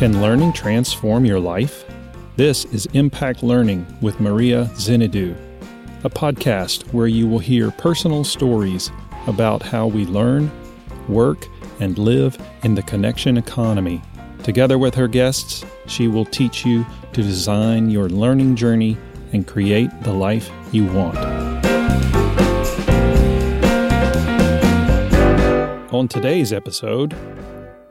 Can learning transform your life? This is Impact Learning with Maria Zinidou, a podcast where you will hear personal stories about how we learn, work, and live in the connection economy. Together with her guests, she will teach you to design your learning journey and create the life you want. On today's episode,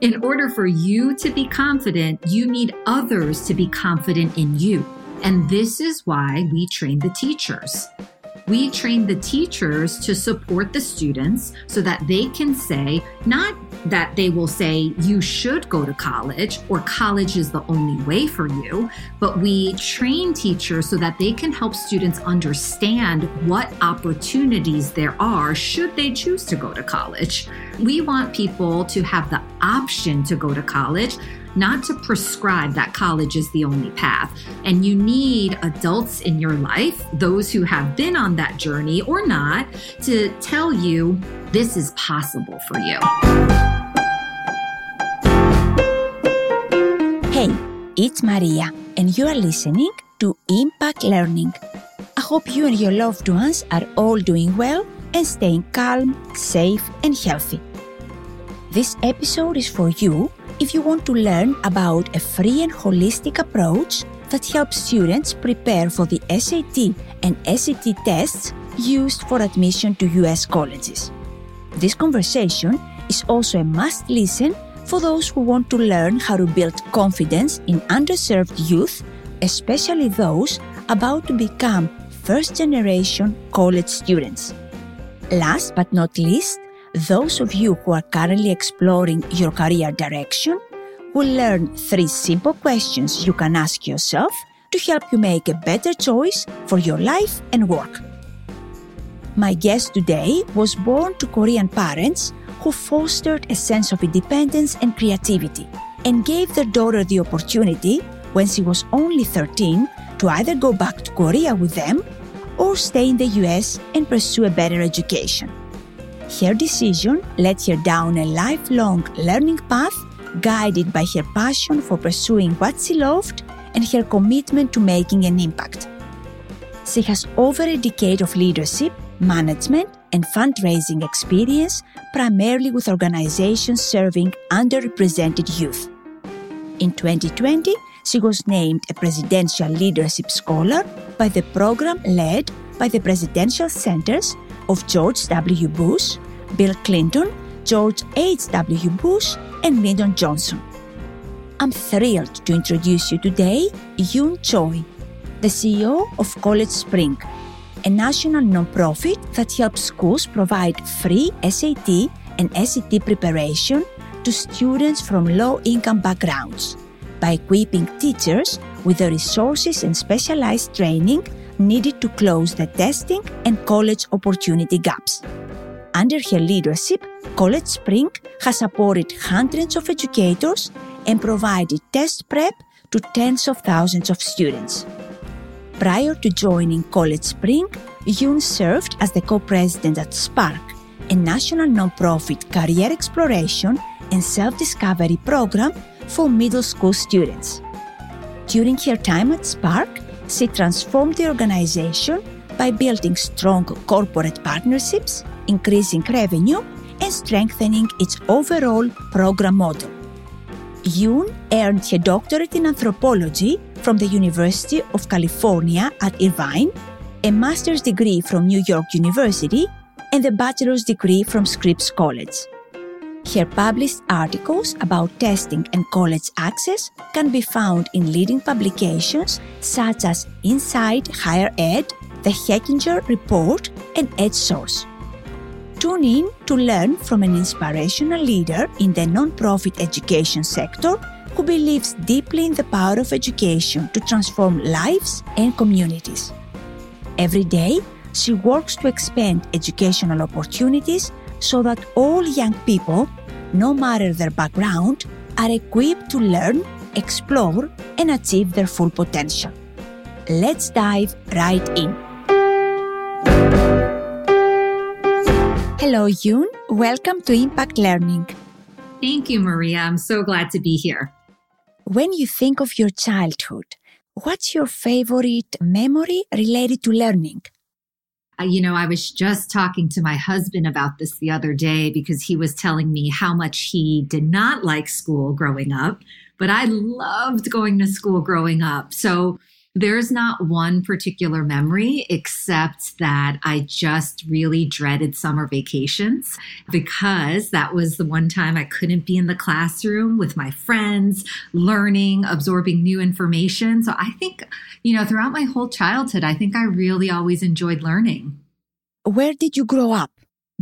in order for you to be confident, you need others to be confident in you. And this is why we train the teachers. We train the teachers to support the students so that they can say, not that they will say you should go to college or college is the only way for you, but we train teachers so that they can help students understand what opportunities there are should they choose to go to college. We want people to have the option to go to college not to prescribe that college is the only path. And you need adults in your life, those who have been on that journey or not, to tell you this is possible for you. Hey, it's Maria, and you are listening to Impact Learning. I hope you and your loved ones are all doing well and staying calm, safe, and healthy. This episode is for you if you want to learn about a free and holistic approach that helps students prepare for the SAT and ACT tests used for admission to US colleges. This conversation is also a must listen for those who want to learn how to build confidence in underserved youth, especially those about to become first generation college students. Last but not least, those of you who are currently exploring your career direction will learn three simple questions you can ask yourself to help you make a better choice for your life and work. My guest today was born to Korean parents who fostered a sense of independence and creativity and gave their daughter the opportunity, when she was only 13, to either go back to Korea with them or stay in the US and pursue a better education. Her decision led her down a lifelong learning path guided by her passion for pursuing what she loved and her commitment to making an impact. She has over a decade of leadership, management, and fundraising experience, primarily with organizations serving underrepresented youth. In 2020, she was named a Presidential Leadership Scholar by the program led by the Presidential Centers of George W. Bush, Bill Clinton, George H.W. Bush, and Lyndon Johnson. I'm thrilled to introduce you today Yoon Choi, the CEO of CollegeSpring, a national nonprofit that helps schools provide free SAT and ACT preparation to students from low income backgrounds by equipping teachers with the resources and specialized training needed to close the testing and college opportunity gaps. Under her leadership, CollegeSpring has supported hundreds of educators and provided test prep to tens of thousands of students. Prior to joining CollegeSpring, Yoon served as the co-president at Spark, a national nonprofit career exploration and self-discovery program for middle school students. During her time at Spark, she transformed the organization by building strong corporate partnerships, increasing revenue, and strengthening its overall program model. Yoon earned her doctorate in anthropology from the University of California at Irvine, a master's degree from New York University, and a bachelor's degree from Scripps College. Her published articles about testing and college access can be found in leading publications such as Inside Higher Ed, The Hechinger Report, and EdSource. Tune in to learn from an inspirational leader in the nonprofit education sector who believes deeply in the power of education to transform lives and communities. Every day, she works to expand educational opportunities so that all young people, no matter their background, are equipped to learn, explore, and achieve their full potential. Let's dive right in. Hello, Yoon. Welcome to Impact Learning. Thank you, Maria. I'm so glad to be here. When you think of your childhood, what's your favorite memory related to learning? You know, I was just talking to my husband about this the other day because he was telling me how much he did not like school growing up, but I loved going to school growing up. So there's not one particular memory except that I just really dreaded summer vacations because that was the one time I couldn't be in the classroom with my friends, learning, absorbing new information. So I think, you know, throughout my whole childhood, I think I really always enjoyed learning. Where did you grow up?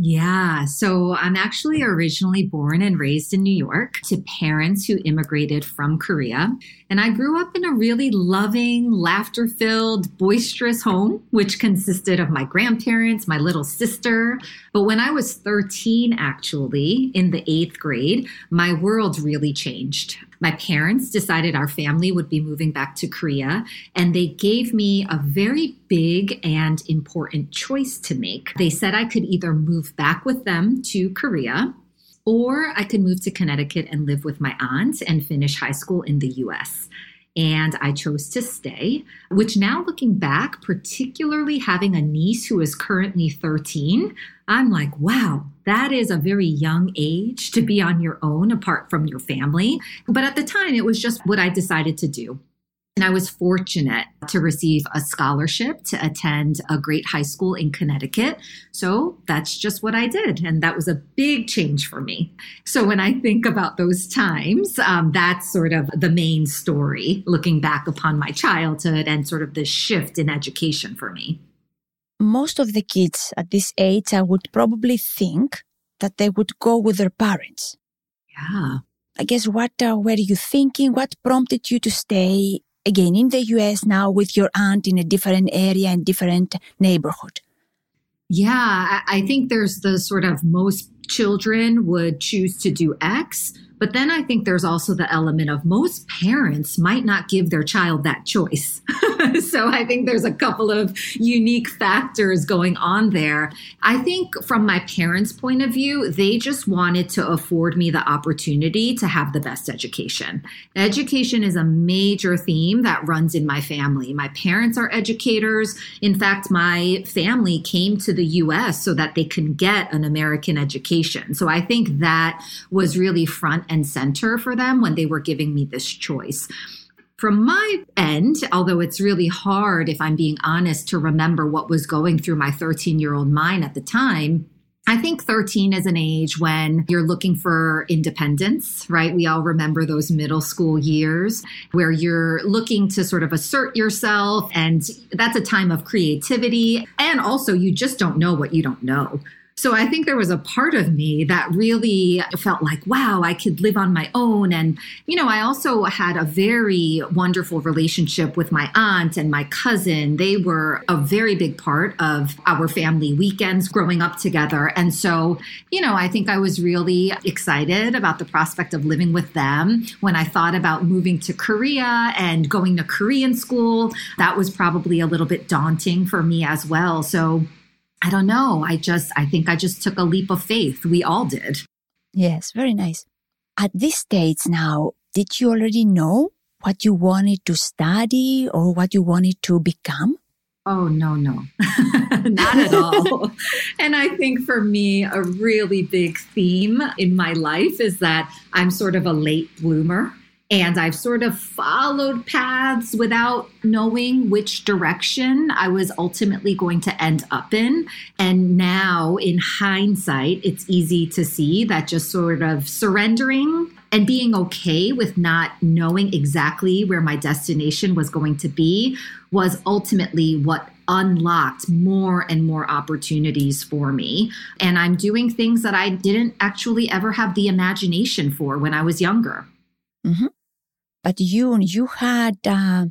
Yeah. So I'm actually originally born and raised in New York to parents who immigrated from Korea. And I grew up in a really loving, laughter filled, boisterous home, which consisted of my grandparents, my little sister. But when I was 13, actually, in the eighth grade, my world really changed. My parents decided our family would be moving back to Korea, and they gave me a very big and important choice to make. They said I could either move back with them to Korea or I could move to Connecticut and live with my aunt and finish high school in the US. And I chose to stay, which now looking back, particularly having a niece who is currently 13, I'm like, wow, that is a very young age to be on your own apart from your family. But at the time, it was just what I decided to do. And I was fortunate to receive a scholarship to attend a great high school in Connecticut. So that's just what I did. And that was a big change for me. So when I think about those times, um, that's sort of the main story, looking back upon my childhood and sort of the shift in education for me. Most of the kids at this age, I would probably think that they would go with their parents. Yeah. I guess what uh, were you thinking? What prompted you to stay again in the US now with your aunt in a different area and different neighborhood? Yeah, I think there's the sort of most children would choose to do X, but then I think there's also the element of most parents might not give their child that choice. so I think there's a couple of unique factors going on there. I think from my parents' point of view, they just wanted to afford me the opportunity to have the best education. Education is a major theme that runs in my family. My parents are educators. In fact, my family came to the US so that they can get an American education. So I think that was really front and center for them when they were giving me this choice. From my end, although it's really hard, if I'm being honest, to remember what was going through my 13 year old mind at the time, I think 13 is an age when you're looking for independence, right? We all remember those middle school years where you're looking to sort of assert yourself. And that's a time of creativity. And also, you just don't know what you don't know. So I think there was a part of me that really felt like, wow, I could live on my own. And, you know, I also had a very wonderful relationship with my aunt and my cousin. They were a very big part of our family weekends growing up together. And so, you know, I think I was really excited about the prospect of living with them. When I thought about moving to Korea and going to Korean school, that was probably a little bit daunting for me as well. So, I don't know. I just, I think I just took a leap of faith. We all did. Yes, very nice. At this stage now, did you already know what you wanted to study or what you wanted to become? Oh, no, no, not at all. and I think for me, a really big theme in my life is that I'm sort of a late bloomer. And I've sort of followed paths without knowing which direction I was ultimately going to end up in. And now, in hindsight, it's easy to see that just sort of surrendering and being okay with not knowing exactly where my destination was going to be was ultimately what unlocked more and more opportunities for me. And I'm doing things that I didn't actually ever have the imagination for when I was younger. Mm-hmm but you you had uh,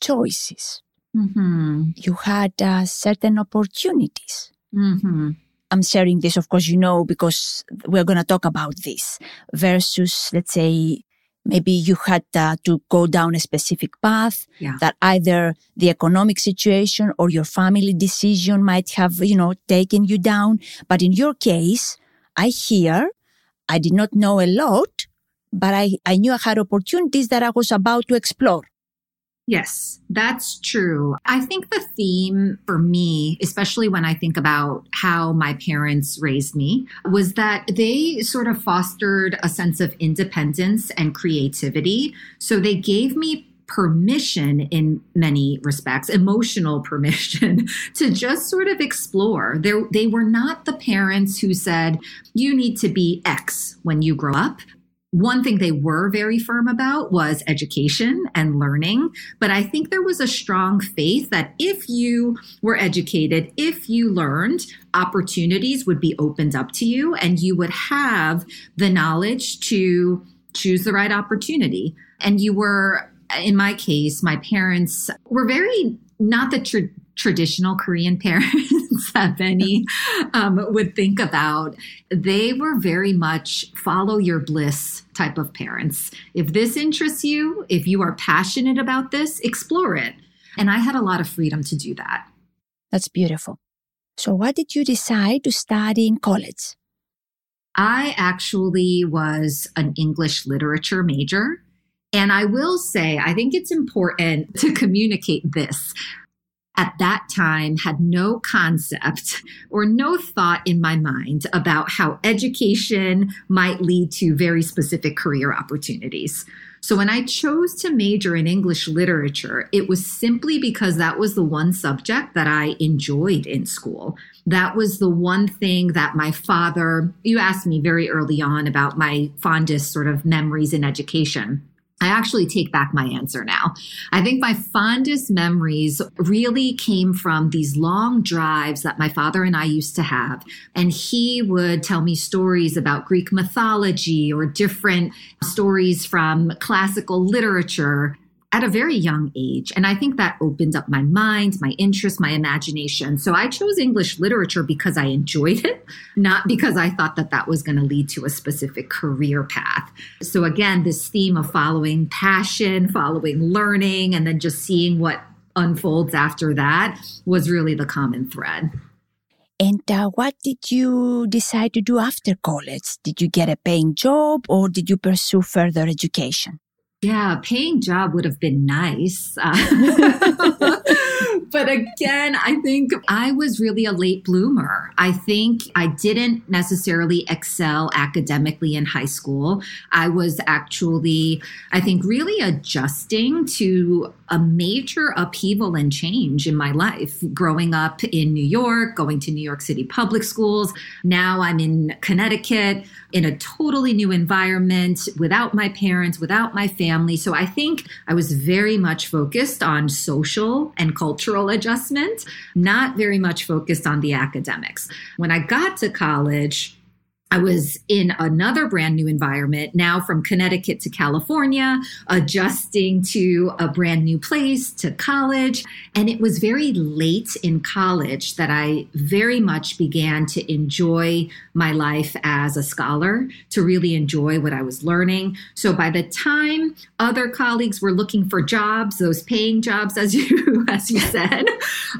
choices. Mm-hmm. You had uh, certain opportunities. Mm-hmm. I'm sharing this, of course, you know, because we're going to talk about this versus, let's say, maybe you had uh, to go down a specific path yeah. that either the economic situation or your family decision might have, you know, taken you down. But in your case, I hear I did not know a lot, but I, I knew I had opportunities that I was about to explore. Yes, that's true. I think the theme for me, especially when I think about how my parents raised me, was that they sort of fostered a sense of independence and creativity. So they gave me permission in many respects, emotional permission to just sort of explore. they they were not the parents who said, you need to be X when you grow up. One thing they were very firm about was education and learning. But I think there was a strong faith that if you were educated, if you learned, opportunities would be opened up to you and you would have the knowledge to choose the right opportunity. And you were, in my case, my parents were very not the tra- traditional Korean parents that many um, would think about. They were very much follow your bliss type of parents. If this interests you, if you are passionate about this, explore it. And I had a lot of freedom to do that. That's beautiful. So, what did you decide to study in college? I actually was an English literature major. And I will say, I think it's important to communicate this at that time had no concept or no thought in my mind about how education might lead to very specific career opportunities. So when I chose to major in English literature, it was simply because that was the one subject that I enjoyed in school. That was the one thing that my father, you asked me very early on about my fondest sort of memories in education. I actually take back my answer now. I think my fondest memories really came from these long drives that my father and I used to have. And he would tell me stories about Greek mythology or different stories from classical literature at a very young age. And I think that opened up my mind, my interest, my imagination. So I chose English literature because I enjoyed it, not because I thought that that was going to lead to a specific career path. So again, this theme of following passion, following learning, and then just seeing what unfolds after that was really the common thread. And uh, what did you decide to do after college? Did you get a paying job or did you pursue further education? Yeah, paying job would have been nice. Uh, but again, I think I was really a late bloomer. I think I didn't necessarily excel academically in high school. I was actually, I think, really adjusting to a major upheaval and change in my life. Growing up in New York, going to New York City public schools. Now I'm in Connecticut in a totally new environment without my parents, without my family. So I think I was very much focused on social and cultural adjustment, not very much focused on the academics. When I got to college, I was in another brand new environment, now from Connecticut to California, adjusting to a brand new place, to college. And it was very late in college that I very much began to enjoy my life as a scholar, to really enjoy what I was learning. So by the time other colleagues were looking for jobs, those paying jobs, as you, as you said,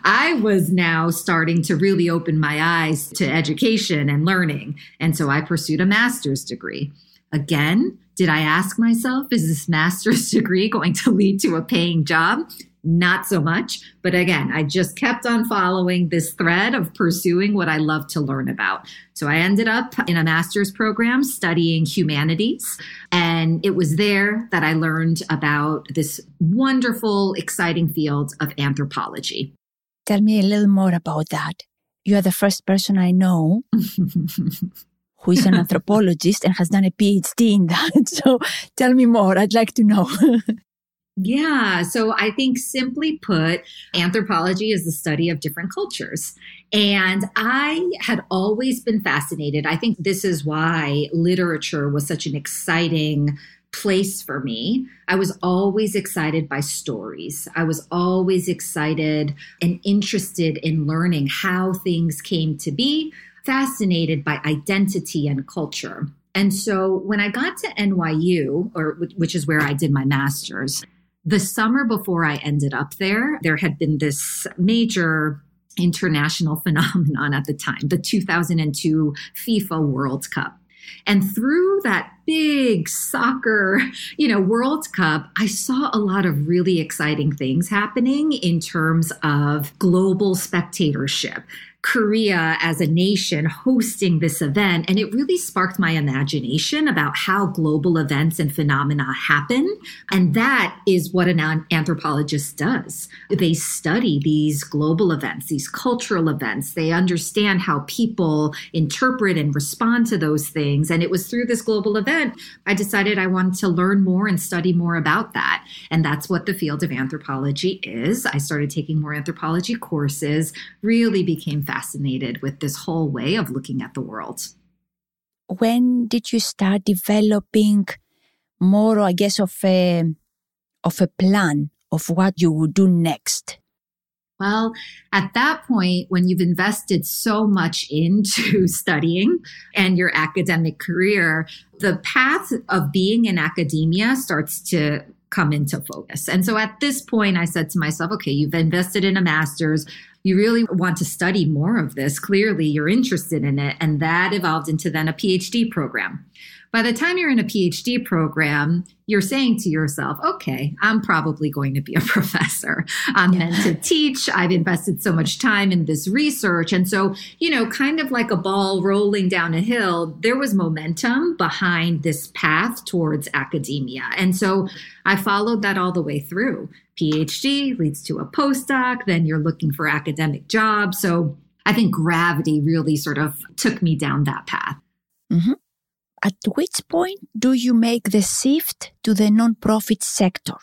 I was now starting to really open my eyes to education and learning. And so so I pursued a master's degree. Again, did I ask myself, is this master's degree going to lead to a paying job? Not so much. But again, I just kept on following this thread of pursuing what I love to learn about. So I ended up in a master's program studying humanities. And it was there that I learned about this wonderful, exciting field of anthropology. Tell me a little more about that. You are the first person I know who is an anthropologist and has done a PhD in that. So tell me more. I'd like to know. Yeah. So I think simply put, anthropology is the study of different cultures. And I had always been fascinated. I think this is why literature was such an exciting place for me. I was always excited by stories. I was always excited and interested in learning how things came to be fascinated by identity and culture. And so when I got to NYU, or which is where I did my master's, the summer before I ended up there, there had been this major international phenomenon at the time, the 2002 FIFA World Cup. And through that big soccer, you know, World Cup, I saw a lot of really exciting things happening in terms of global spectatorship. Korea as a nation hosting this event. And it really sparked my imagination about how global events and phenomena happen. And that is what an anthropologist does. They study these global events, these cultural events. They understand how people interpret and respond to those things. And it was through this global event, I decided I wanted to learn more and study more about that. And that's what the field of anthropology is. I started taking more anthropology courses, really became fascinated fascinated with this whole way of looking at the world. When did you start developing more, I guess, of a, of a plan of what you would do next? Well, at that point, when you've invested so much into studying and your academic career, the path of being in academia starts to come into focus. And so at this point, I said to myself, okay, you've invested in a master's you really want to study more of this. Clearly, you're interested in it. And that evolved into then a PhD program. By the time you're in a PhD program, you're saying to yourself, okay, I'm probably going to be a professor. I'm yeah. meant to teach. I've invested so much time in this research. And so, you know, kind of like a ball rolling down a hill, there was momentum behind this path towards academia. And so I followed that all the way through. PhD leads to a postdoc, then you're looking for academic jobs. So I think gravity really sort of took me down that path. Mm-hmm. At which point do you make the shift to the nonprofit sector?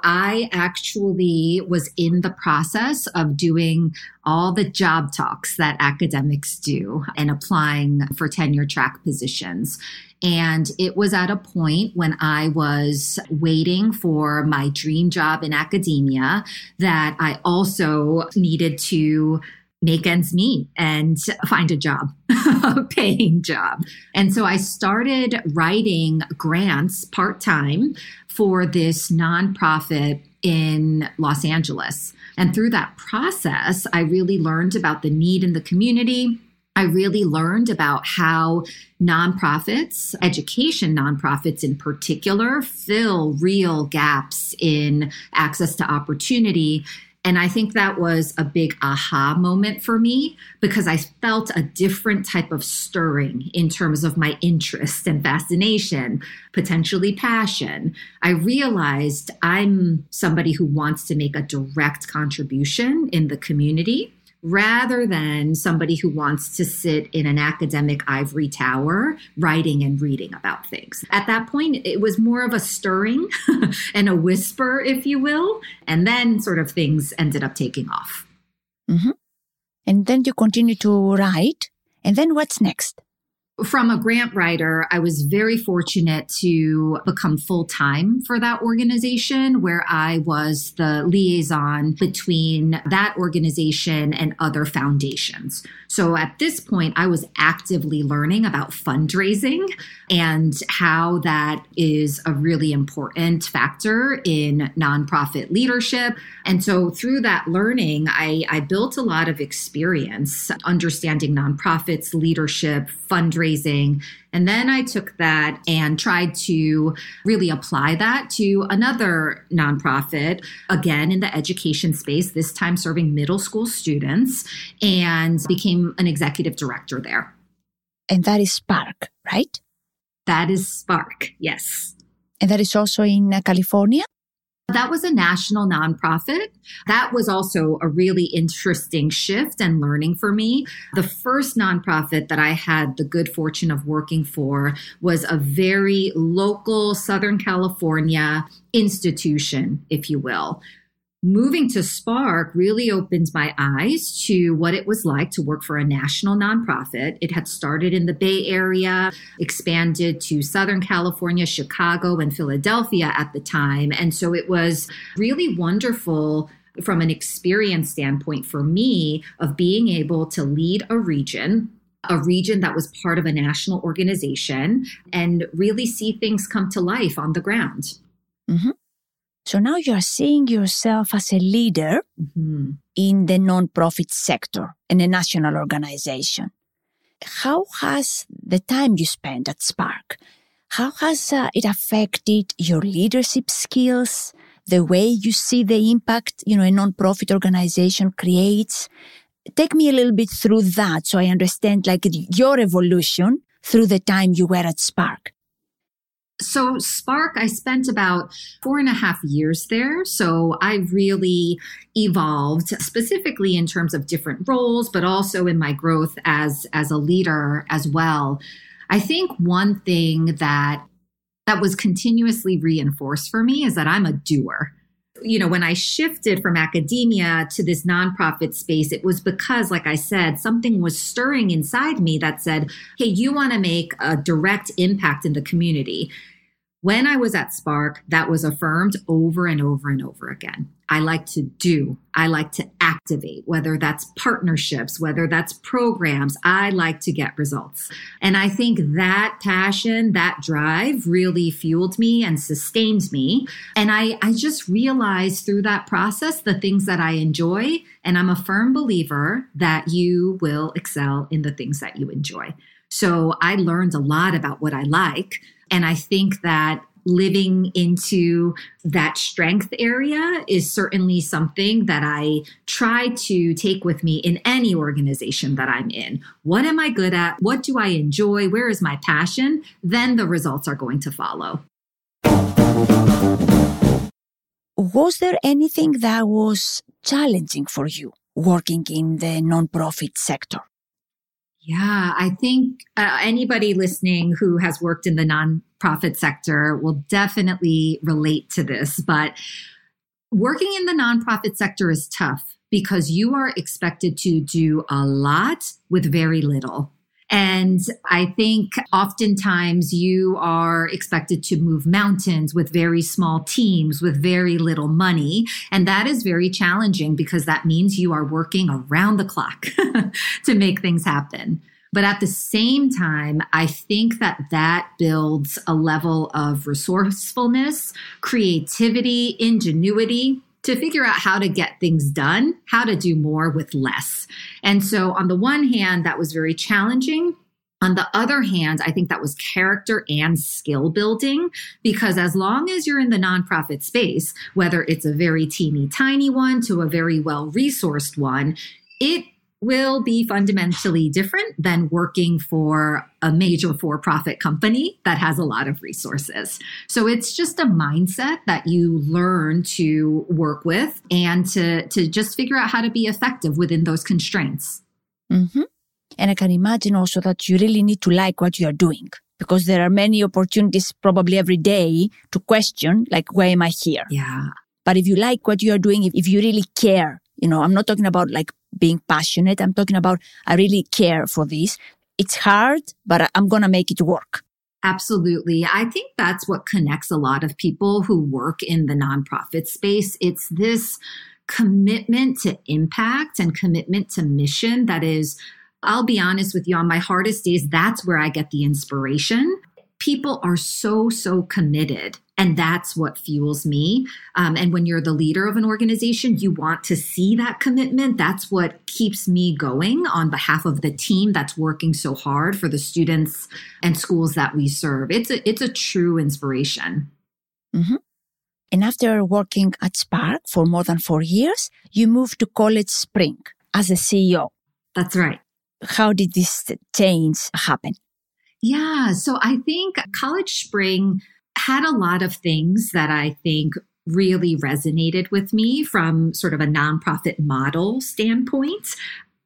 I actually was in the process of doing all the job talks that academics do and applying for tenure track positions. And it was at a point when I was waiting for my dream job in academia that I also needed to make ends meet and find a job, a paying job. And so I started writing grants part time for this nonprofit in Los Angeles. And through that process, I really learned about the need in the community. I really learned about how nonprofits, education nonprofits in particular, fill real gaps in access to opportunity and I think that was a big aha moment for me because I felt a different type of stirring in terms of my interest and fascination, potentially passion. I realized I'm somebody who wants to make a direct contribution in the community rather than somebody who wants to sit in an academic ivory tower writing and reading about things. At that point, it was more of a stirring and a whisper, if you will. And then sort of things ended up taking off. Mm-hmm. And then you continue to write. And then what's next? From a grant writer, I was very fortunate to become full time for that organization, where I was the liaison between that organization and other foundations. So at this point, I was actively learning about fundraising and how that is a really important factor in nonprofit leadership. And so through that learning, I, I built a lot of experience understanding nonprofits, leadership, fundraising. And then I took that and tried to really apply that to another nonprofit, again in the education space, this time serving middle school students, and became an executive director there. And that is Spark, right? That is Spark, yes. And that is also in uh, California? That was a national nonprofit. That was also a really interesting shift and learning for me. The first nonprofit that I had the good fortune of working for was a very local Southern California institution, if you will, moving to Spark really opened my eyes to what it was like to work for a national nonprofit. It had started in the Bay Area, expanded to Southern California, Chicago, and Philadelphia at the time. And so it was really wonderful from an experience standpoint for me of being able to lead a region a region that was part of a national organization and really see things come to life on the ground. Mm-hmm. So now you are seeing yourself as a leader mm-hmm. in the nonprofit sector in a national organization. How has the time you spent at Spark, how has uh, it affected your leadership skills, the way you see the impact, you know, a nonprofit organization creates? Take me a little bit through that so I understand like your evolution through the time you were at Spark. So, Spark, I spent about four and a half years there. So, I really evolved specifically in terms of different roles, but also in my growth as, as a leader as well. I think one thing that that was continuously reinforced for me is that I'm a doer you know, when I shifted from academia to this nonprofit space, it was because, like I said, something was stirring inside me that said, hey, you want to make a direct impact in the community. When I was at Spark, that was affirmed over and over and over again. I like to do, I like to activate, whether that's partnerships, whether that's programs, I like to get results. And I think that passion, that drive really fueled me and sustained me. And I, I just realized through that process the things that I enjoy. And I'm a firm believer that you will excel in the things that you enjoy. So I learned a lot about what I like. And I think that living into that strength area is certainly something that I try to take with me in any organization that I'm in. What am I good at? What do I enjoy? Where is my passion? Then the results are going to follow. Was there anything that was challenging for you working in the nonprofit sector? Yeah, I think uh, anybody listening who has worked in the nonprofit sector will definitely relate to this. But working in the nonprofit sector is tough because you are expected to do a lot with very little. And I think oftentimes you are expected to move mountains with very small teams with very little money. And that is very challenging because that means you are working around the clock to make things happen. But at the same time, I think that that builds a level of resourcefulness, creativity, ingenuity to figure out how to get things done, how to do more with less. And so, on the one hand, that was very challenging. On the other hand, I think that was character and skill building because as long as you're in the nonprofit space, whether it's a very teeny tiny one to a very well resourced one, it will be fundamentally different than working for a major for profit company that has a lot of resources. So it's just a mindset that you learn to work with and to, to just figure out how to be effective within those constraints. Mm-hmm. And I can imagine also that you really need to like what you are doing because there are many opportunities probably every day to question, like, why am I here? Yeah. But if you like what you are doing, if, if you really care, you know, I'm not talking about like being passionate. I'm talking about I really care for this. It's hard, but I'm going to make it work. Absolutely. I think that's what connects a lot of people who work in the nonprofit space. It's this commitment to impact and commitment to mission that is I'll be honest with you, on my hardest days, that's where I get the inspiration. People are so, so committed and that's what fuels me. Um, and when you're the leader of an organization, you want to see that commitment. That's what keeps me going on behalf of the team that's working so hard for the students and schools that we serve. It's a, it's a true inspiration. Mm-hmm. And after working at Spark for more than four years, you moved to CollegeSpring as a CEO. That's right. How did this change happen? Yeah. So I think CollegeSpring had a lot of things that I think really resonated with me from sort of a nonprofit model standpoint.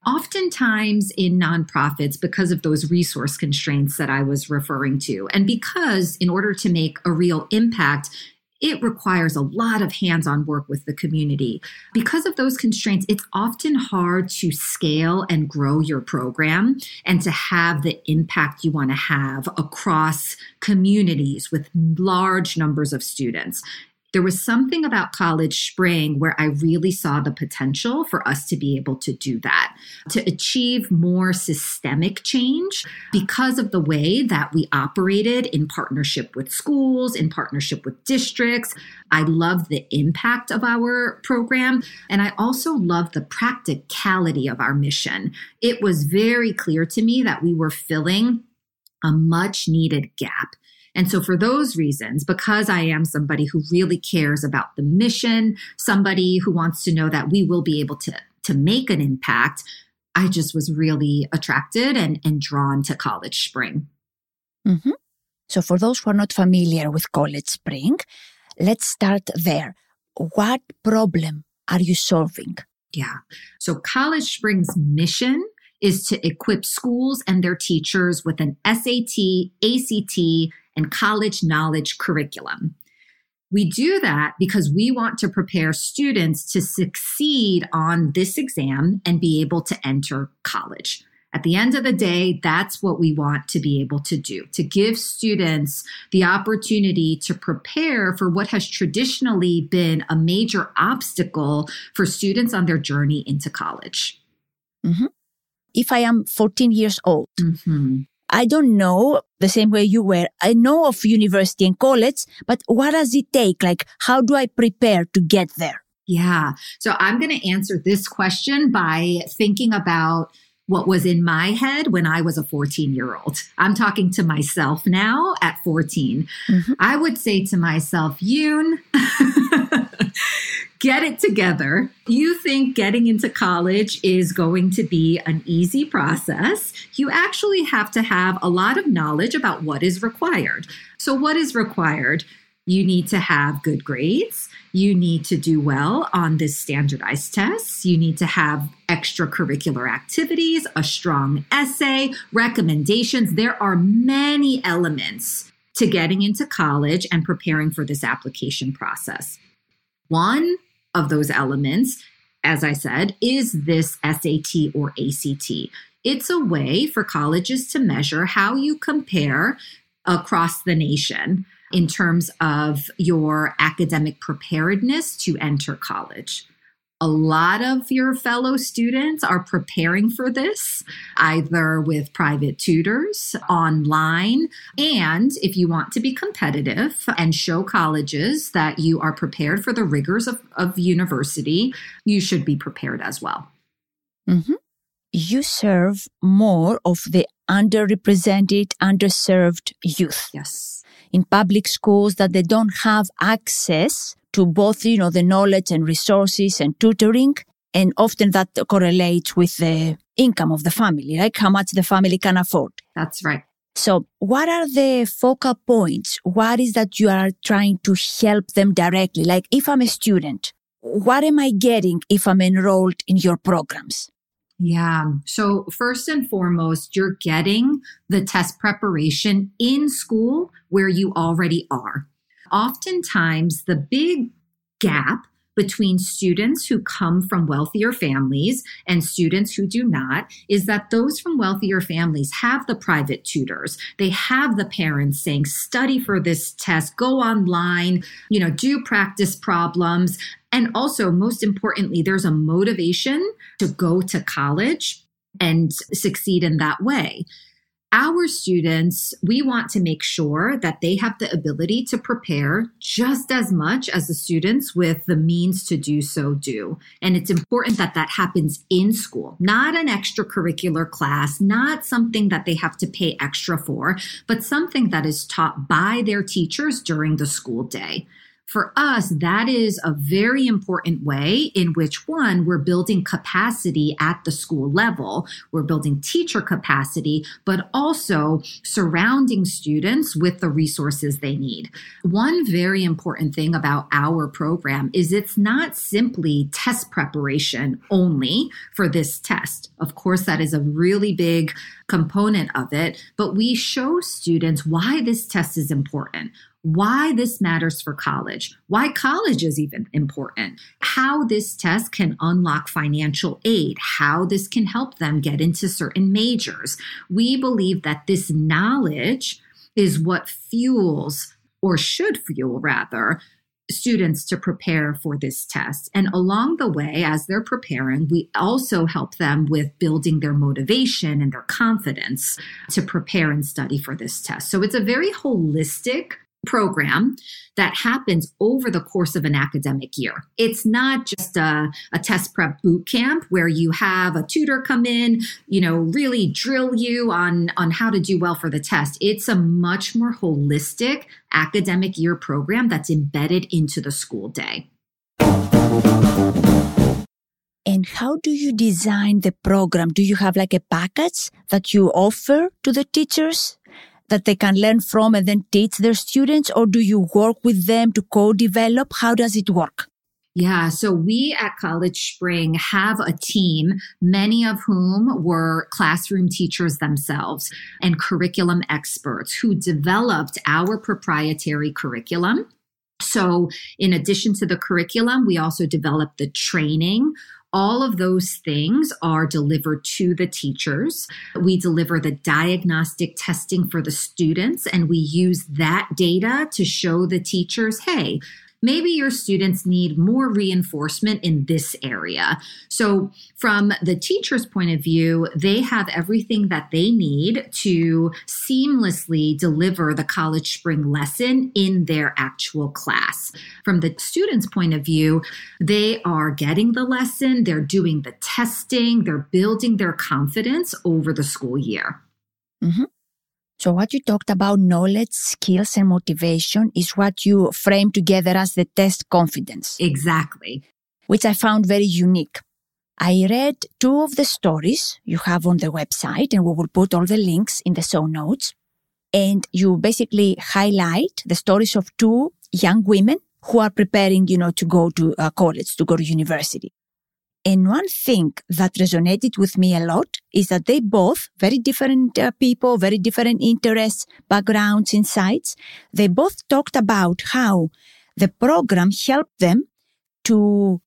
Oftentimes in nonprofits, because of those resource constraints that I was referring to, and because in order to make a real impact, it requires a lot of hands on work with the community. Because of those constraints, it's often hard to scale and grow your program and to have the impact you want to have across communities with large numbers of students there was something about CollegeSpring where I really saw the potential for us to be able to do that, to achieve more systemic change because of the way that we operated in partnership with schools, in partnership with districts. I love the impact of our program. And I also love the practicality of our mission. It was very clear to me that we were filling a much needed gap and so, for those reasons, because I am somebody who really cares about the mission, somebody who wants to know that we will be able to, to make an impact, I just was really attracted and, and drawn to CollegeSpring. Mm-hmm. So, for those who are not familiar with CollegeSpring, let's start there. What problem are you solving? Yeah. So, CollegeSpring's mission is to equip schools and their teachers with an SAT, ACT, and college knowledge curriculum. We do that because we want to prepare students to succeed on this exam and be able to enter college. At the end of the day, that's what we want to be able to do to give students the opportunity to prepare for what has traditionally been a major obstacle for students on their journey into college. Mm-hmm. If I am 14 years old, mm-hmm. I don't know the same way you were. I know of university and college, but what does it take? Like, how do I prepare to get there? Yeah. So I'm going to answer this question by thinking about what was in my head when I was a 14 year old. I'm talking to myself now at 14. Mm-hmm. I would say to myself, Yoon, get it together. You think getting into college is going to be an easy process. You actually have to have a lot of knowledge about what is required. So, what is required? You need to have good grades. You need to do well on this standardized tests. You need to have extracurricular activities, a strong essay, recommendations. There are many elements to getting into college and preparing for this application process. One of those elements, as I said, is this SAT or ACT. It's a way for colleges to measure how you compare across the nation in terms of your academic preparedness to enter college. A lot of your fellow students are preparing for this, either with private tutors, online, and if you want to be competitive and show colleges that you are prepared for the rigors of, of university, you should be prepared as well. Mm-hmm. You serve more of the underrepresented, underserved youth. Yes. In public schools that they don't have access to both, you know, the knowledge and resources and tutoring. And often that correlates with the income of the family, like how much the family can afford. That's right. So what are the focal points? What is that you are trying to help them directly? Like if I'm a student, what am I getting if I'm enrolled in your programs? Yeah. So, first and foremost, you're getting the test preparation in school where you already are. Oftentimes, the big gap between students who come from wealthier families and students who do not is that those from wealthier families have the private tutors. They have the parents saying, study for this test, go online, you know, do practice problems. And also, most importantly, there's a motivation to go to college and succeed in that way our students, we want to make sure that they have the ability to prepare just as much as the students with the means to do so do. And it's important that that happens in school, not an extracurricular class, not something that they have to pay extra for, but something that is taught by their teachers during the school day for us, that is a very important way in which one, we're building capacity at the school level. We're building teacher capacity, but also surrounding students with the resources they need. One very important thing about our program is it's not simply test preparation only for this test. Of course, that is a really big component of it, but we show students why this test is important why this matters for college, why college is even important, how this test can unlock financial aid, how this can help them get into certain majors. We believe that this knowledge is what fuels, or should fuel rather, students to prepare for this test. And along the way, as they're preparing, we also help them with building their motivation and their confidence to prepare and study for this test. So it's a very holistic program that happens over the course of an academic year. It's not just a, a, test prep boot camp where you have a tutor come in, you know, really drill you on, on how to do well for the test. It's a much more holistic academic year program that's embedded into the school day. And how do you design the program? Do you have like a package that you offer to the teachers? That they can learn from and then teach their students? Or do you work with them to co develop? How does it work? Yeah, so we at CollegeSpring have a team, many of whom were classroom teachers themselves and curriculum experts who developed our proprietary curriculum. So, in addition to the curriculum, we also developed the training all of those things are delivered to the teachers. We deliver the diagnostic testing for the students, and we use that data to show the teachers hey, maybe your students need more reinforcement in this area. So, from the teacher's point of view, they have everything that they need to seamlessly deliver the CollegeSpring lesson in their actual class. From the student's point of view, they are getting the lesson, they're doing the testing, they're building their confidence over the school year. Mm-hmm. So what you talked about knowledge, skills, and motivation is what you frame together as the test confidence. Exactly. Which I found very unique. I read two of the stories you have on the website and we will put all the links in the show notes. And you basically highlight the stories of two young women who are preparing, you know, to go to uh, college, to go to university. And one thing that resonated with me a lot is that they both, very different uh, people, very different interests, backgrounds, insights, they both talked about how the program helped them to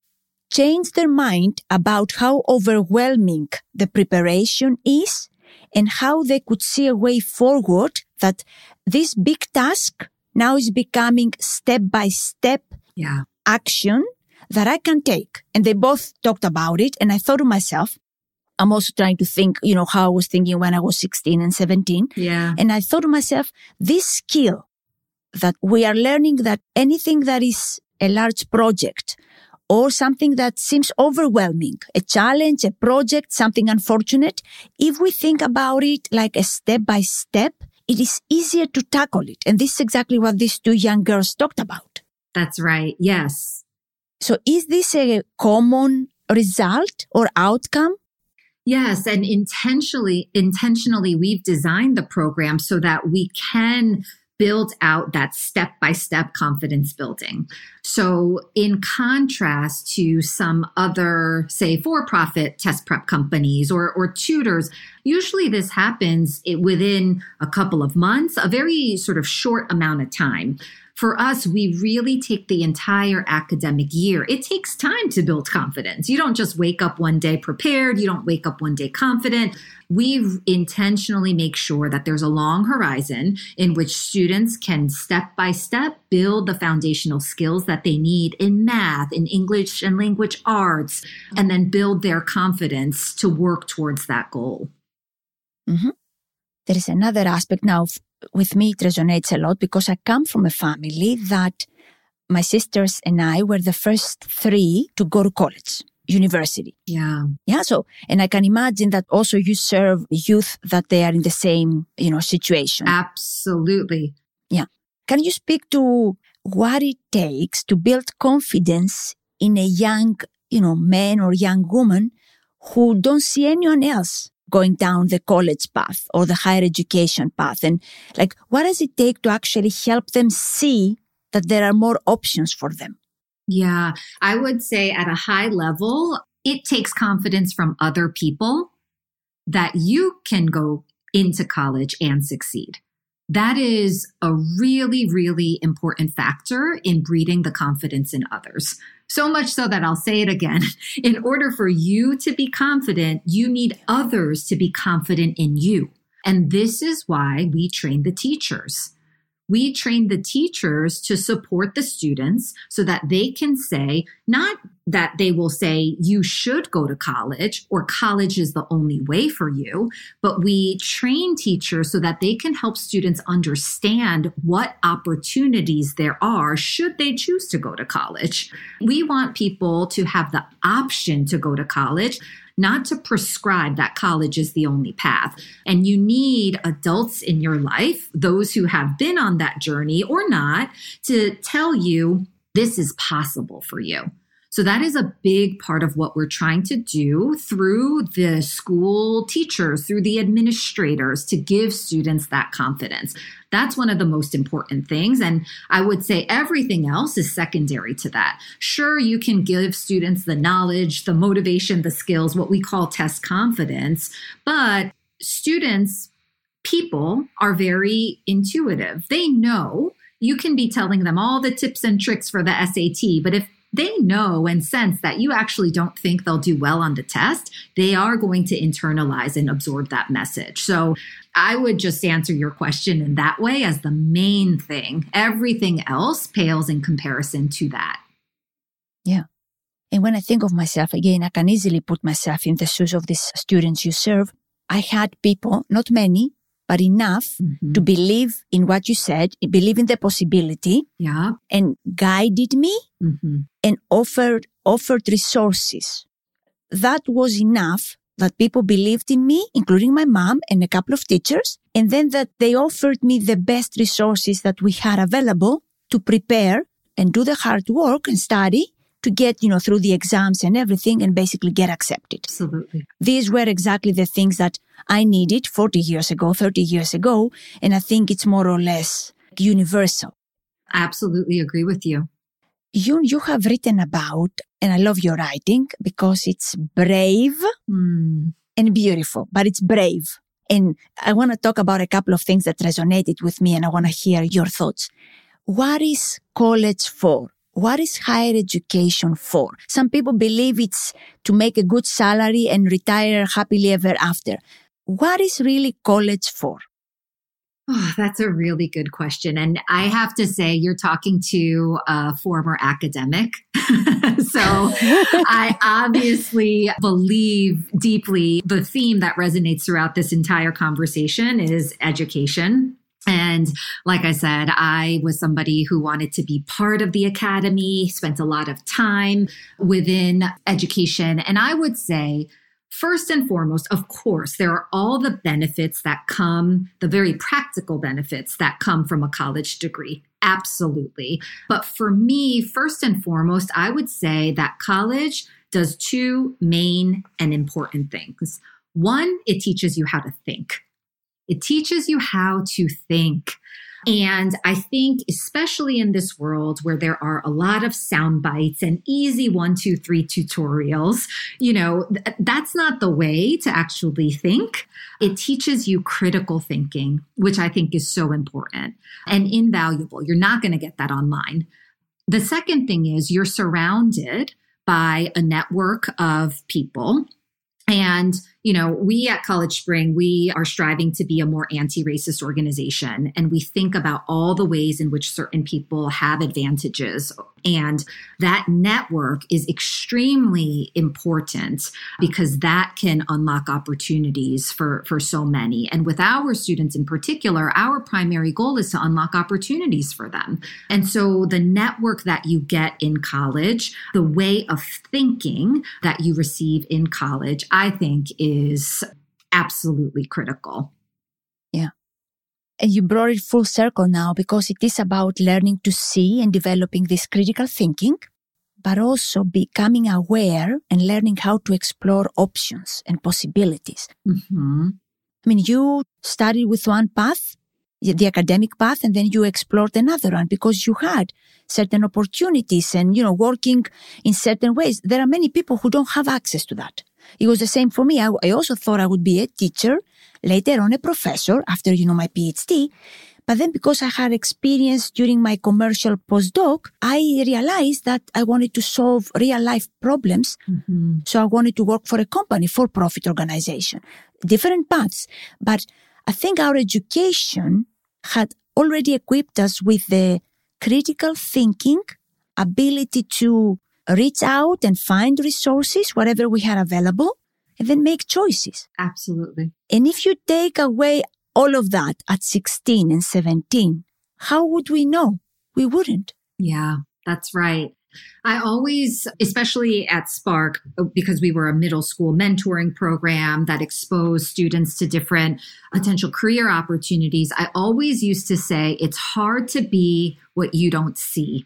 change their mind about how overwhelming the preparation is and how they could see a way forward that this big task now is becoming step by step yeah. action that I can take. And they both talked about it. And I thought to myself, I'm also trying to think, you know, how I was thinking when I was 16 and 17. Yeah. And I thought to myself, this skill that we are learning that anything that is a large project or something that seems overwhelming, a challenge, a project, something unfortunate, if we think about it like a step by step, it is easier to tackle it. And this is exactly what these two young girls talked about. That's right. Yes. So is this a common result or outcome? Yes, and intentionally intentionally we've designed the program so that we can build out that step by step confidence building. So, in contrast to some other, say, for profit test prep companies or, or tutors, usually this happens eh, within a couple of months, a very sort of short amount of time. For us, we really take the entire academic year. It takes time to build confidence. You don't just wake up one day prepared, you don't wake up one day confident. We intentionally make sure that there's a long horizon in which students can step by step build the foundational skills that they need in math, in English and language arts, and then build their confidence to work towards that goal. Mm-hmm. There is another aspect now with me, it resonates a lot because I come from a family that my sisters and I were the first three to go to college, university. Yeah. Yeah. So, and I can imagine that also you serve youth that they are in the same, you know, situation. Absolutely. Yeah. Can you speak to what it takes to build confidence in a young, you know, man or young woman who don't see anyone else going down the college path or the higher education path? And like, what does it take to actually help them see that there are more options for them? Yeah, I would say at a high level, it takes confidence from other people that you can go into college and succeed. That is a really, really important factor in breeding the confidence in others. So much so that I'll say it again. In order for you to be confident, you need others to be confident in you. And this is why we train the teachers. We train the teachers to support the students so that they can say, not that they will say you should go to college or college is the only way for you, but we train teachers so that they can help students understand what opportunities there are should they choose to go to college. We want people to have the option to go to college not to prescribe that college is the only path. And you need adults in your life, those who have been on that journey or not, to tell you this is possible for you. So that is a big part of what we're trying to do through the school teachers, through the administrators to give students that confidence. That's one of the most important things. And I would say everything else is secondary to that. Sure, you can give students the knowledge, the motivation, the skills, what we call test confidence, but students, people are very intuitive. They know you can be telling them all the tips and tricks for the SAT, but if they know and sense that you actually don't think they'll do well on the test, they are going to internalize and absorb that message. So I would just answer your question in that way as the main thing. Everything else pales in comparison to that. Yeah. And when I think of myself again, I can easily put myself in the shoes of these students you serve. I had people, not many, but enough mm-hmm. to believe in what you said, believe in the possibility, yeah, and guided me mm-hmm. and offered offered resources. That was enough that people believed in me, including my mom and a couple of teachers, and then that they offered me the best resources that we had available to prepare and do the hard work and study to get, you know, through the exams and everything and basically get accepted. Absolutely. These were exactly the things that I needed 40 years ago, 30 years ago. And I think it's more or less universal. I absolutely agree with you. You, you have written about, and I love your writing because it's brave mm. and beautiful, but it's brave. And I want to talk about a couple of things that resonated with me and I want to hear your thoughts. What is college for? What is higher education for? Some people believe it's to make a good salary and retire happily ever after. What is really college for? Oh, that's a really good question. And I have to say, you're talking to a former academic. so I obviously believe deeply the theme that resonates throughout this entire conversation is education. And like I said, I was somebody who wanted to be part of the academy, spent a lot of time within education. And I would say, first and foremost, of course, there are all the benefits that come, the very practical benefits that come from a college degree. Absolutely. But for me, first and foremost, I would say that college does two main and important things. One, it teaches you how to think. It teaches you how to think. And I think, especially in this world where there are a lot of sound bites and easy one, two, three tutorials, you know, th- that's not the way to actually think. It teaches you critical thinking, which I think is so important and invaluable. You're not going to get that online. The second thing is you're surrounded by a network of people and you know, we at CollegeSpring, we are striving to be a more anti racist organization. And we think about all the ways in which certain people have advantages. And that network is extremely important because that can unlock opportunities for, for so many. And with our students in particular, our primary goal is to unlock opportunities for them. And so the network that you get in college, the way of thinking that you receive in college, I think is is absolutely critical. Yeah. And you brought it full circle now because it is about learning to see and developing this critical thinking, but also becoming aware and learning how to explore options and possibilities. Mm-hmm. I mean, you studied with one path, the academic path, and then you explored another one because you had certain opportunities and, you know, working in certain ways. There are many people who don't have access to that. It was the same for me. I, I also thought I would be a teacher, later on a professor after, you know, my PhD. But then because I had experience during my commercial postdoc, I realized that I wanted to solve real life problems. Mm-hmm. So I wanted to work for a company, for profit organization, different paths. But I think our education had already equipped us with the critical thinking, ability to reach out and find resources, whatever we had available, and then make choices. Absolutely. And if you take away all of that at 16 and 17, how would we know? We wouldn't. Yeah, that's right. I always, especially at Spark, because we were a middle school mentoring program that exposed students to different potential career opportunities, I always used to say it's hard to be what you don't see.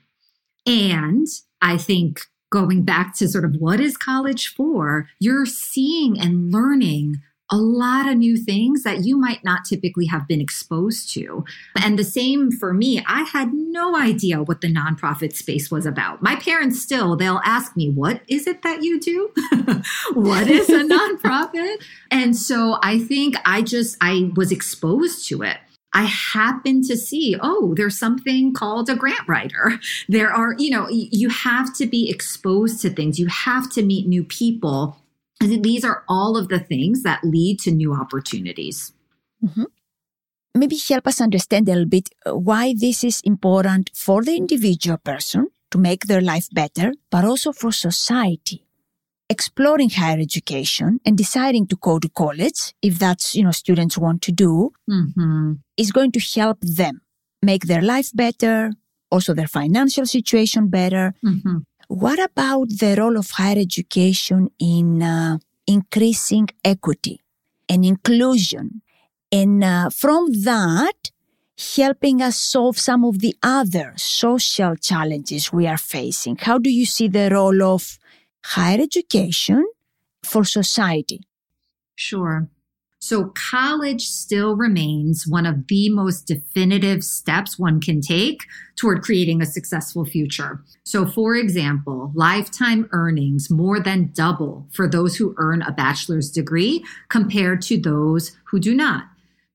And I think going back to sort of what is college for, you're seeing and learning a lot of new things that you might not typically have been exposed to. And the same for me, I had no idea what the nonprofit space was about. My parents still, they'll ask me, What is it that you do? what is a nonprofit? And so I think I just, I was exposed to it. I happen to see, oh, there's something called a grant writer. There are, you know, you have to be exposed to things. You have to meet new people And these are all of the things that lead to new opportunities. Mm-hmm. Maybe help us understand a little bit uh, why this is important for the individual person to make their life better, but also for society. Exploring higher education and deciding to go to college, if that's, you know, students want to do, mm-hmm. is going to help them make their life better, also their financial situation better, mm-hmm. What about the role of higher education in uh, increasing equity and inclusion? And uh, from that, helping us solve some of the other social challenges we are facing. How do you see the role of higher education for society? Sure. So college still remains one of the most definitive steps one can take toward creating a successful future. So for example, lifetime earnings more than double for those who earn a bachelor's degree compared to those who do not.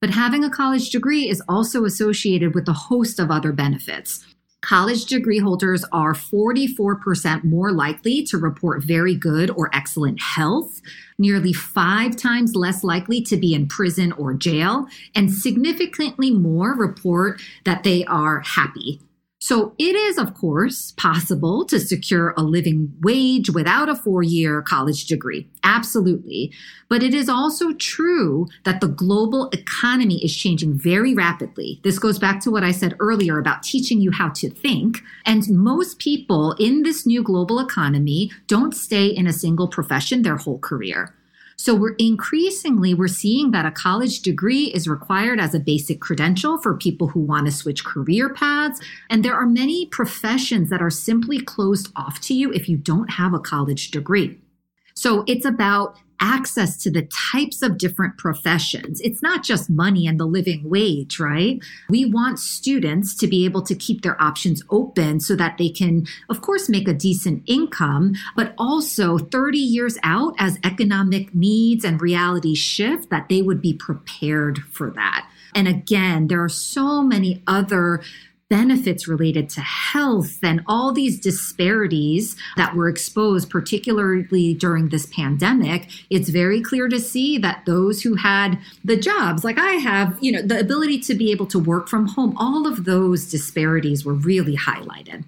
But having a college degree is also associated with a host of other benefits college degree holders are 44% more likely to report very good or excellent health, nearly five times less likely to be in prison or jail, and significantly more report that they are happy so it is, of course, possible to secure a living wage without a four year college degree. Absolutely. But it is also true that the global economy is changing very rapidly. This goes back to what I said earlier about teaching you how to think. And most people in this new global economy don't stay in a single profession their whole career. So we're increasingly we're seeing that a college degree is required as a basic credential for people who want to switch career paths and there are many professions that are simply closed off to you if you don't have a college degree. So it's about access to the types of different professions. It's not just money and the living wage, right? We want students to be able to keep their options open so that they can, of course, make a decent income, but also 30 years out as economic needs and realities shift, that they would be prepared for that. And again, there are so many other benefits related to health and all these disparities that were exposed, particularly during this pandemic, it's very clear to see that those who had the jobs, like I have, you know, the ability to be able to work from home, all of those disparities were really highlighted.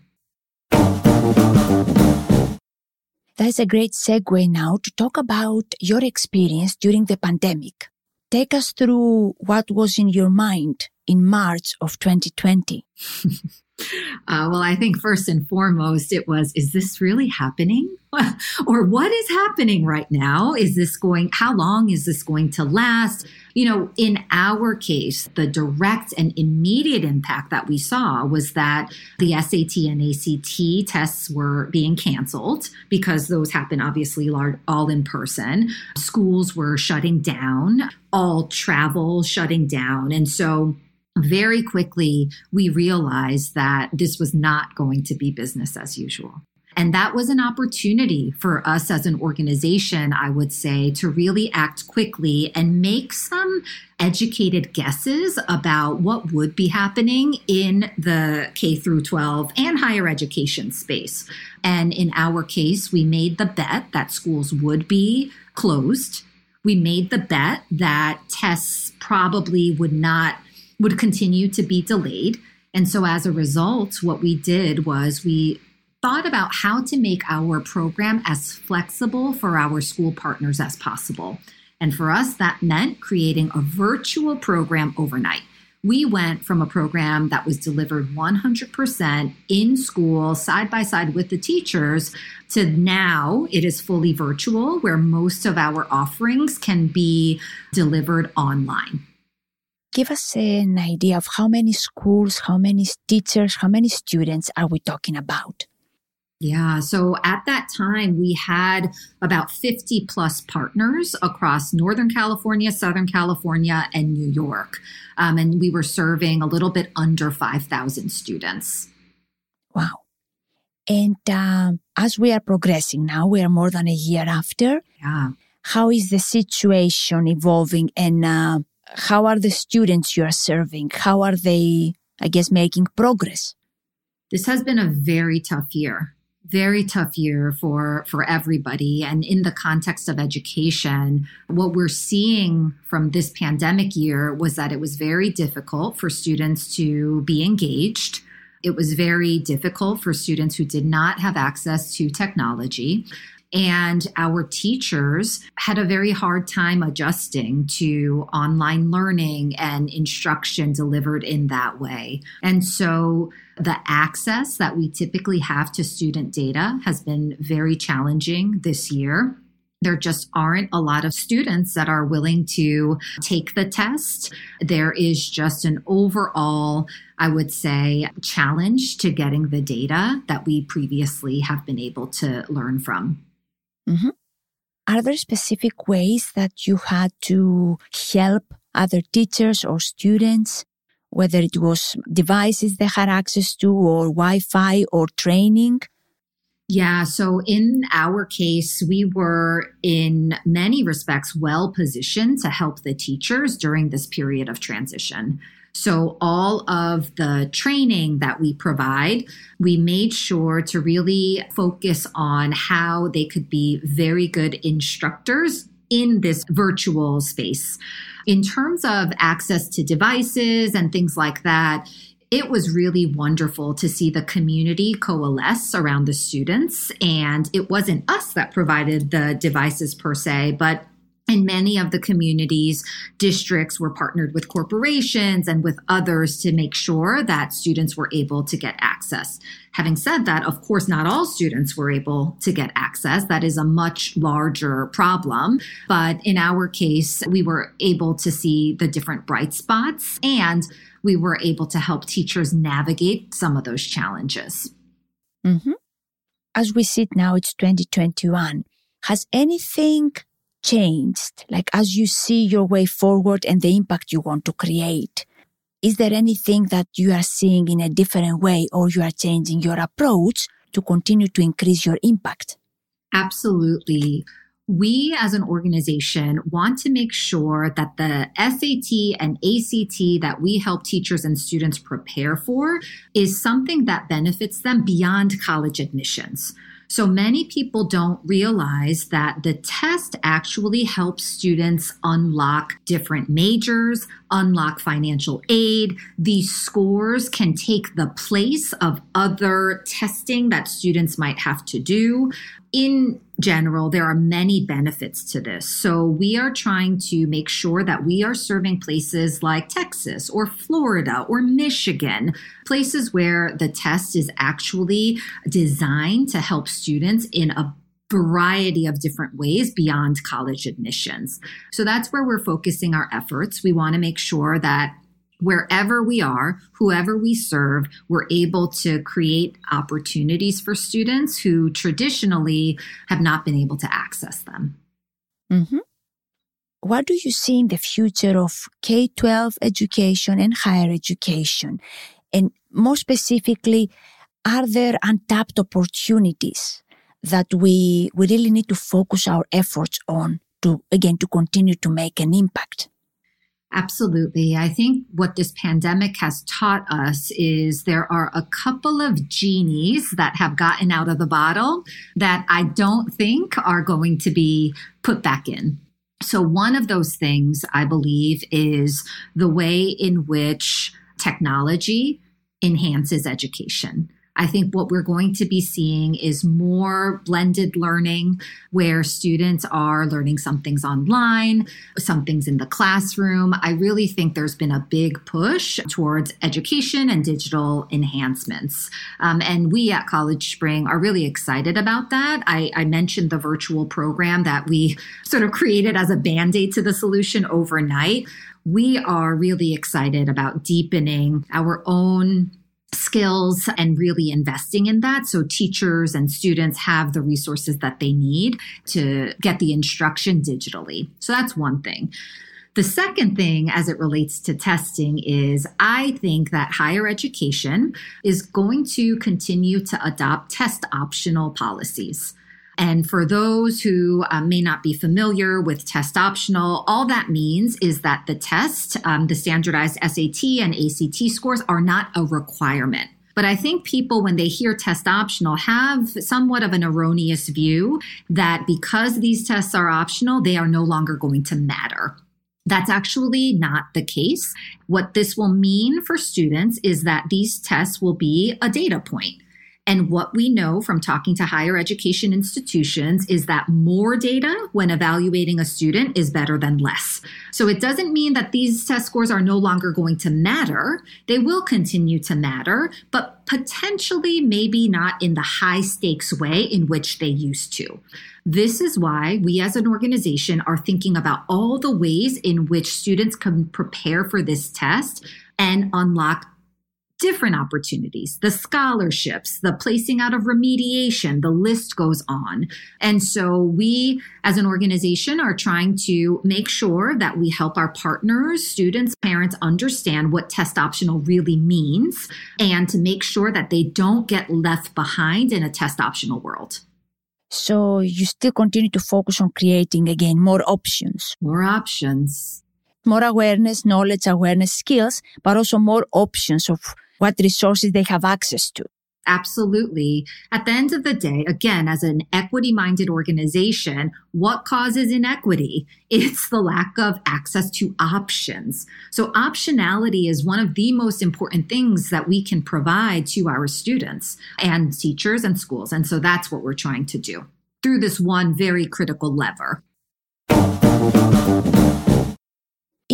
That's a great segue now to talk about your experience during the pandemic. Take us through what was in your mind in March of 2020? Uh, well, I think first and foremost, it was, is this really happening? or what is happening right now? Is this going, how long is this going to last? You know, in our case, the direct and immediate impact that we saw was that the SAT and ACT tests were being canceled because those happen obviously all in person. Schools were shutting down, all travel shutting down. And so, very quickly, we realized that this was not going to be business as usual. And that was an opportunity for us as an organization, I would say, to really act quickly and make some educated guesses about what would be happening in the K through 12 and higher education space. And in our case, we made the bet that schools would be closed. We made the bet that tests probably would not would continue to be delayed. And so as a result, what we did was we thought about how to make our program as flexible for our school partners as possible. And for us, that meant creating a virtual program overnight. We went from a program that was delivered 100% in school, side by side with the teachers, to now it is fully virtual, where most of our offerings can be delivered online. Give us an idea of how many schools, how many teachers, how many students are we talking about? Yeah. So at that time, we had about 50 plus partners across Northern California, Southern California, and New York. Um, and we were serving a little bit under 5,000 students. Wow. And um, as we are progressing now, we are more than a year after. Yeah. How is the situation evolving and uh, how are the students you are serving? How are they, I guess, making progress? This has been a very tough year very tough year for for everybody and in the context of education what we're seeing from this pandemic year was that it was very difficult for students to be engaged it was very difficult for students who did not have access to technology and our teachers had a very hard time adjusting to online learning and instruction delivered in that way. And so the access that we typically have to student data has been very challenging this year there just aren't a lot of students that are willing to take the test. There is just an overall, I would say, challenge to getting the data that we previously have been able to learn from. Mm-hmm. Are there specific ways that you had to help other teachers or students, whether it was devices they had access to, or Wi Fi, or training? Yeah, so in our case, we were in many respects well positioned to help the teachers during this period of transition. So, all of the training that we provide, we made sure to really focus on how they could be very good instructors in this virtual space. In terms of access to devices and things like that, it was really wonderful to see the community coalesce around the students. And it wasn't us that provided the devices per se, but in many of the communities, districts were partnered with corporations and with others to make sure that students were able to get access. Having said that, of course, not all students were able to get access. That is a much larger problem. But in our case, we were able to see the different bright spots and we were able to help teachers navigate some of those challenges. Mm-hmm. As we sit now, it's 2021. Has anything changed? Like as you see your way forward and the impact you want to create, is there anything that you are seeing in a different way or you are changing your approach to continue to increase your impact? Absolutely. We as an organization want to make sure that the SAT and ACT that we help teachers and students prepare for is something that benefits them beyond college admissions. So many people don't realize that the test actually helps students unlock different majors, unlock financial aid. These scores can take the place of other testing that students might have to do. In general, there are many benefits to this. So we are trying to make sure that we are serving places like Texas or Florida or Michigan, places where the test is actually designed to help students in a variety of different ways beyond college admissions. So that's where we're focusing our efforts. We want to make sure that wherever we are, whoever we serve, we're able to create opportunities for students who traditionally have not been able to access them. Mm-hmm. What do you see in the future of K 12 education and higher education? And more specifically, are there untapped opportunities that we, we really need to focus our efforts on to, again, to continue to make an impact? Absolutely. I think what this pandemic has taught us is there are a couple of genies that have gotten out of the bottle that I don't think are going to be put back in. So, one of those things I believe is the way in which technology enhances education. I think what we're going to be seeing is more blended learning where students are learning some things online, some things in the classroom. I really think there's been a big push towards education and digital enhancements. Um, and we at CollegeSpring are really excited about that. I, I mentioned the virtual program that we sort of created as a band aid to the solution overnight we are really excited about deepening our own skills and really investing in that so teachers and students have the resources that they need to get the instruction digitally. So that's one thing. The second thing, as it relates to testing, is I think that higher education is going to continue to adopt test optional policies. And for those who um, may not be familiar with test optional, all that means is that the test, um, the standardized SAT and ACT scores are not a requirement. But I think people, when they hear test optional, have somewhat of an erroneous view that because these tests are optional, they are no longer going to matter. That's actually not the case. What this will mean for students is that these tests will be a data point. And what we know from talking to higher education institutions is that more data when evaluating a student is better than less. So it doesn't mean that these test scores are no longer going to matter. They will continue to matter, but potentially maybe not in the high stakes way in which they used to. This is why we as an organization are thinking about all the ways in which students can prepare for this test and unlock different opportunities, the scholarships, the placing out of remediation, the list goes on. And so we as an organization are trying to make sure that we help our partners, students, parents understand what test optional really means and to make sure that they don't get left behind in a test optional world. So you still continue to focus on creating again more options. More options. More awareness, knowledge, awareness, skills, but also more options of what resources they have access to. Absolutely. At the end of the day, again, as an equity minded organization, what causes inequity? It's the lack of access to options. So, optionality is one of the most important things that we can provide to our students and teachers and schools. And so, that's what we're trying to do through this one very critical lever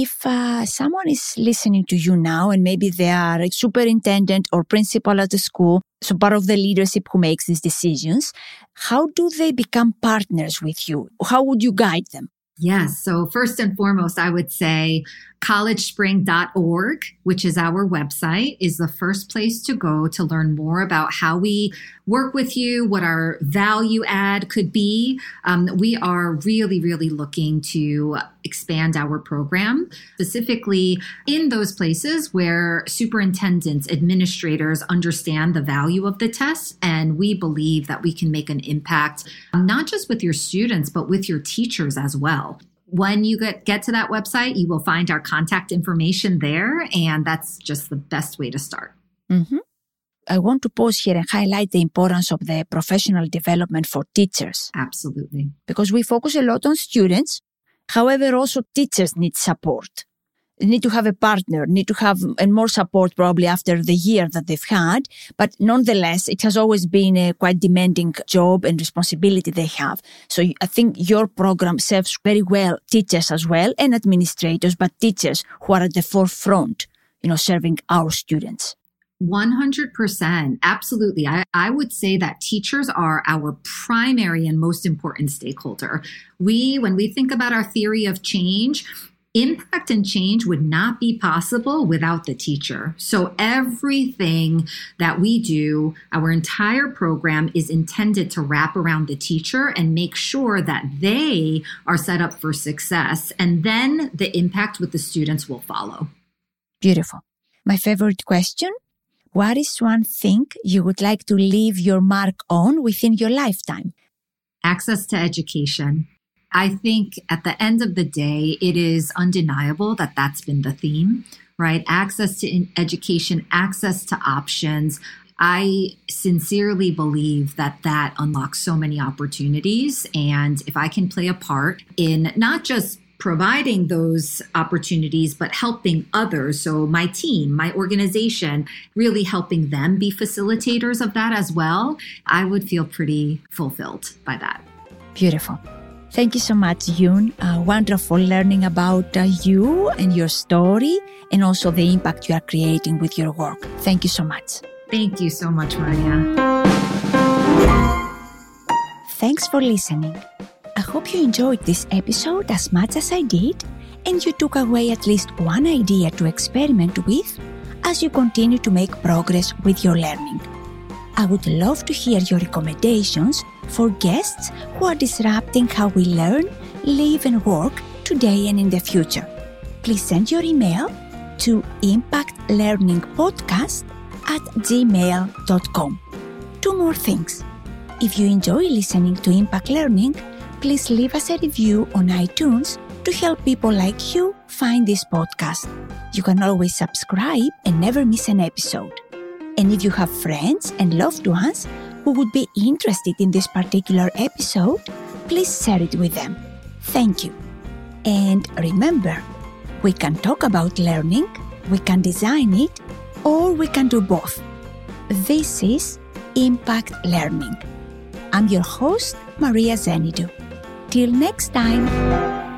if uh, someone is listening to you now and maybe they are a superintendent or principal at the school, so part of the leadership who makes these decisions, how do they become partners with you? How would you guide them? Yes. So, first and foremost, I would say collegespring.org, which is our website, is the first place to go to learn more about how we work with you, what our value add could be. Um, we are really, really looking to expand our program, specifically in those places where superintendents, administrators understand the value of the test. And we believe that we can make an impact, um, not just with your students, but with your teachers as well when you get, get to that website, you will find our contact information there, and that's just the best way to start. Mm-hmm. I want to pause here and highlight the importance of the professional development for teachers. Absolutely. Because we focus a lot on students. However, also teachers need support need to have a partner, need to have and more support probably after the year that they've had. But nonetheless, it has always been a quite demanding job and responsibility they have. So I think your program serves very well teachers as well and administrators, but teachers who are at the forefront, you know, serving our students. 100%. Absolutely. I, I would say that teachers are our primary and most important stakeholder. We, when we think about our theory of change, impact and change would not be possible without the teacher. So everything that we do, our entire program is intended to wrap around the teacher and make sure that they are set up for success. And then the impact with the students will follow. Beautiful. My favorite question. What is one thing you would like to leave your mark on within your lifetime? Access to education. I think at the end of the day, it is undeniable that that's been the theme, right? Access to education, access to options. I sincerely believe that that unlocks so many opportunities. And if I can play a part in not just providing those opportunities, but helping others. So, my team, my organization, really helping them be facilitators of that as well, I would feel pretty fulfilled by that. Beautiful. Thank you so much, Yoon. Uh, wonderful learning about uh, you and your story and also the impact you are creating with your work. Thank you so much. Thank you so much, Maria. Thanks for listening. Hope you enjoyed this episode as much as I did and you took away at least one idea to experiment with as you continue to make progress with your learning. I would love to hear your recommendations for guests who are disrupting how we learn, live, and work today and in the future. Please send your email to impactlearningpodcast at gmail.com. Two more things. If you enjoy listening to Impact Learning, please leave us a review on iTunes to help people like you find this podcast. You can always subscribe and never miss an episode. And if you have friends and loved ones who would be interested in this particular episode, please share it with them. Thank you. And remember, we can talk about learning, we can design it, or we can do both. This is Impact Learning. I'm your host, Maria Zenidou. Till next time.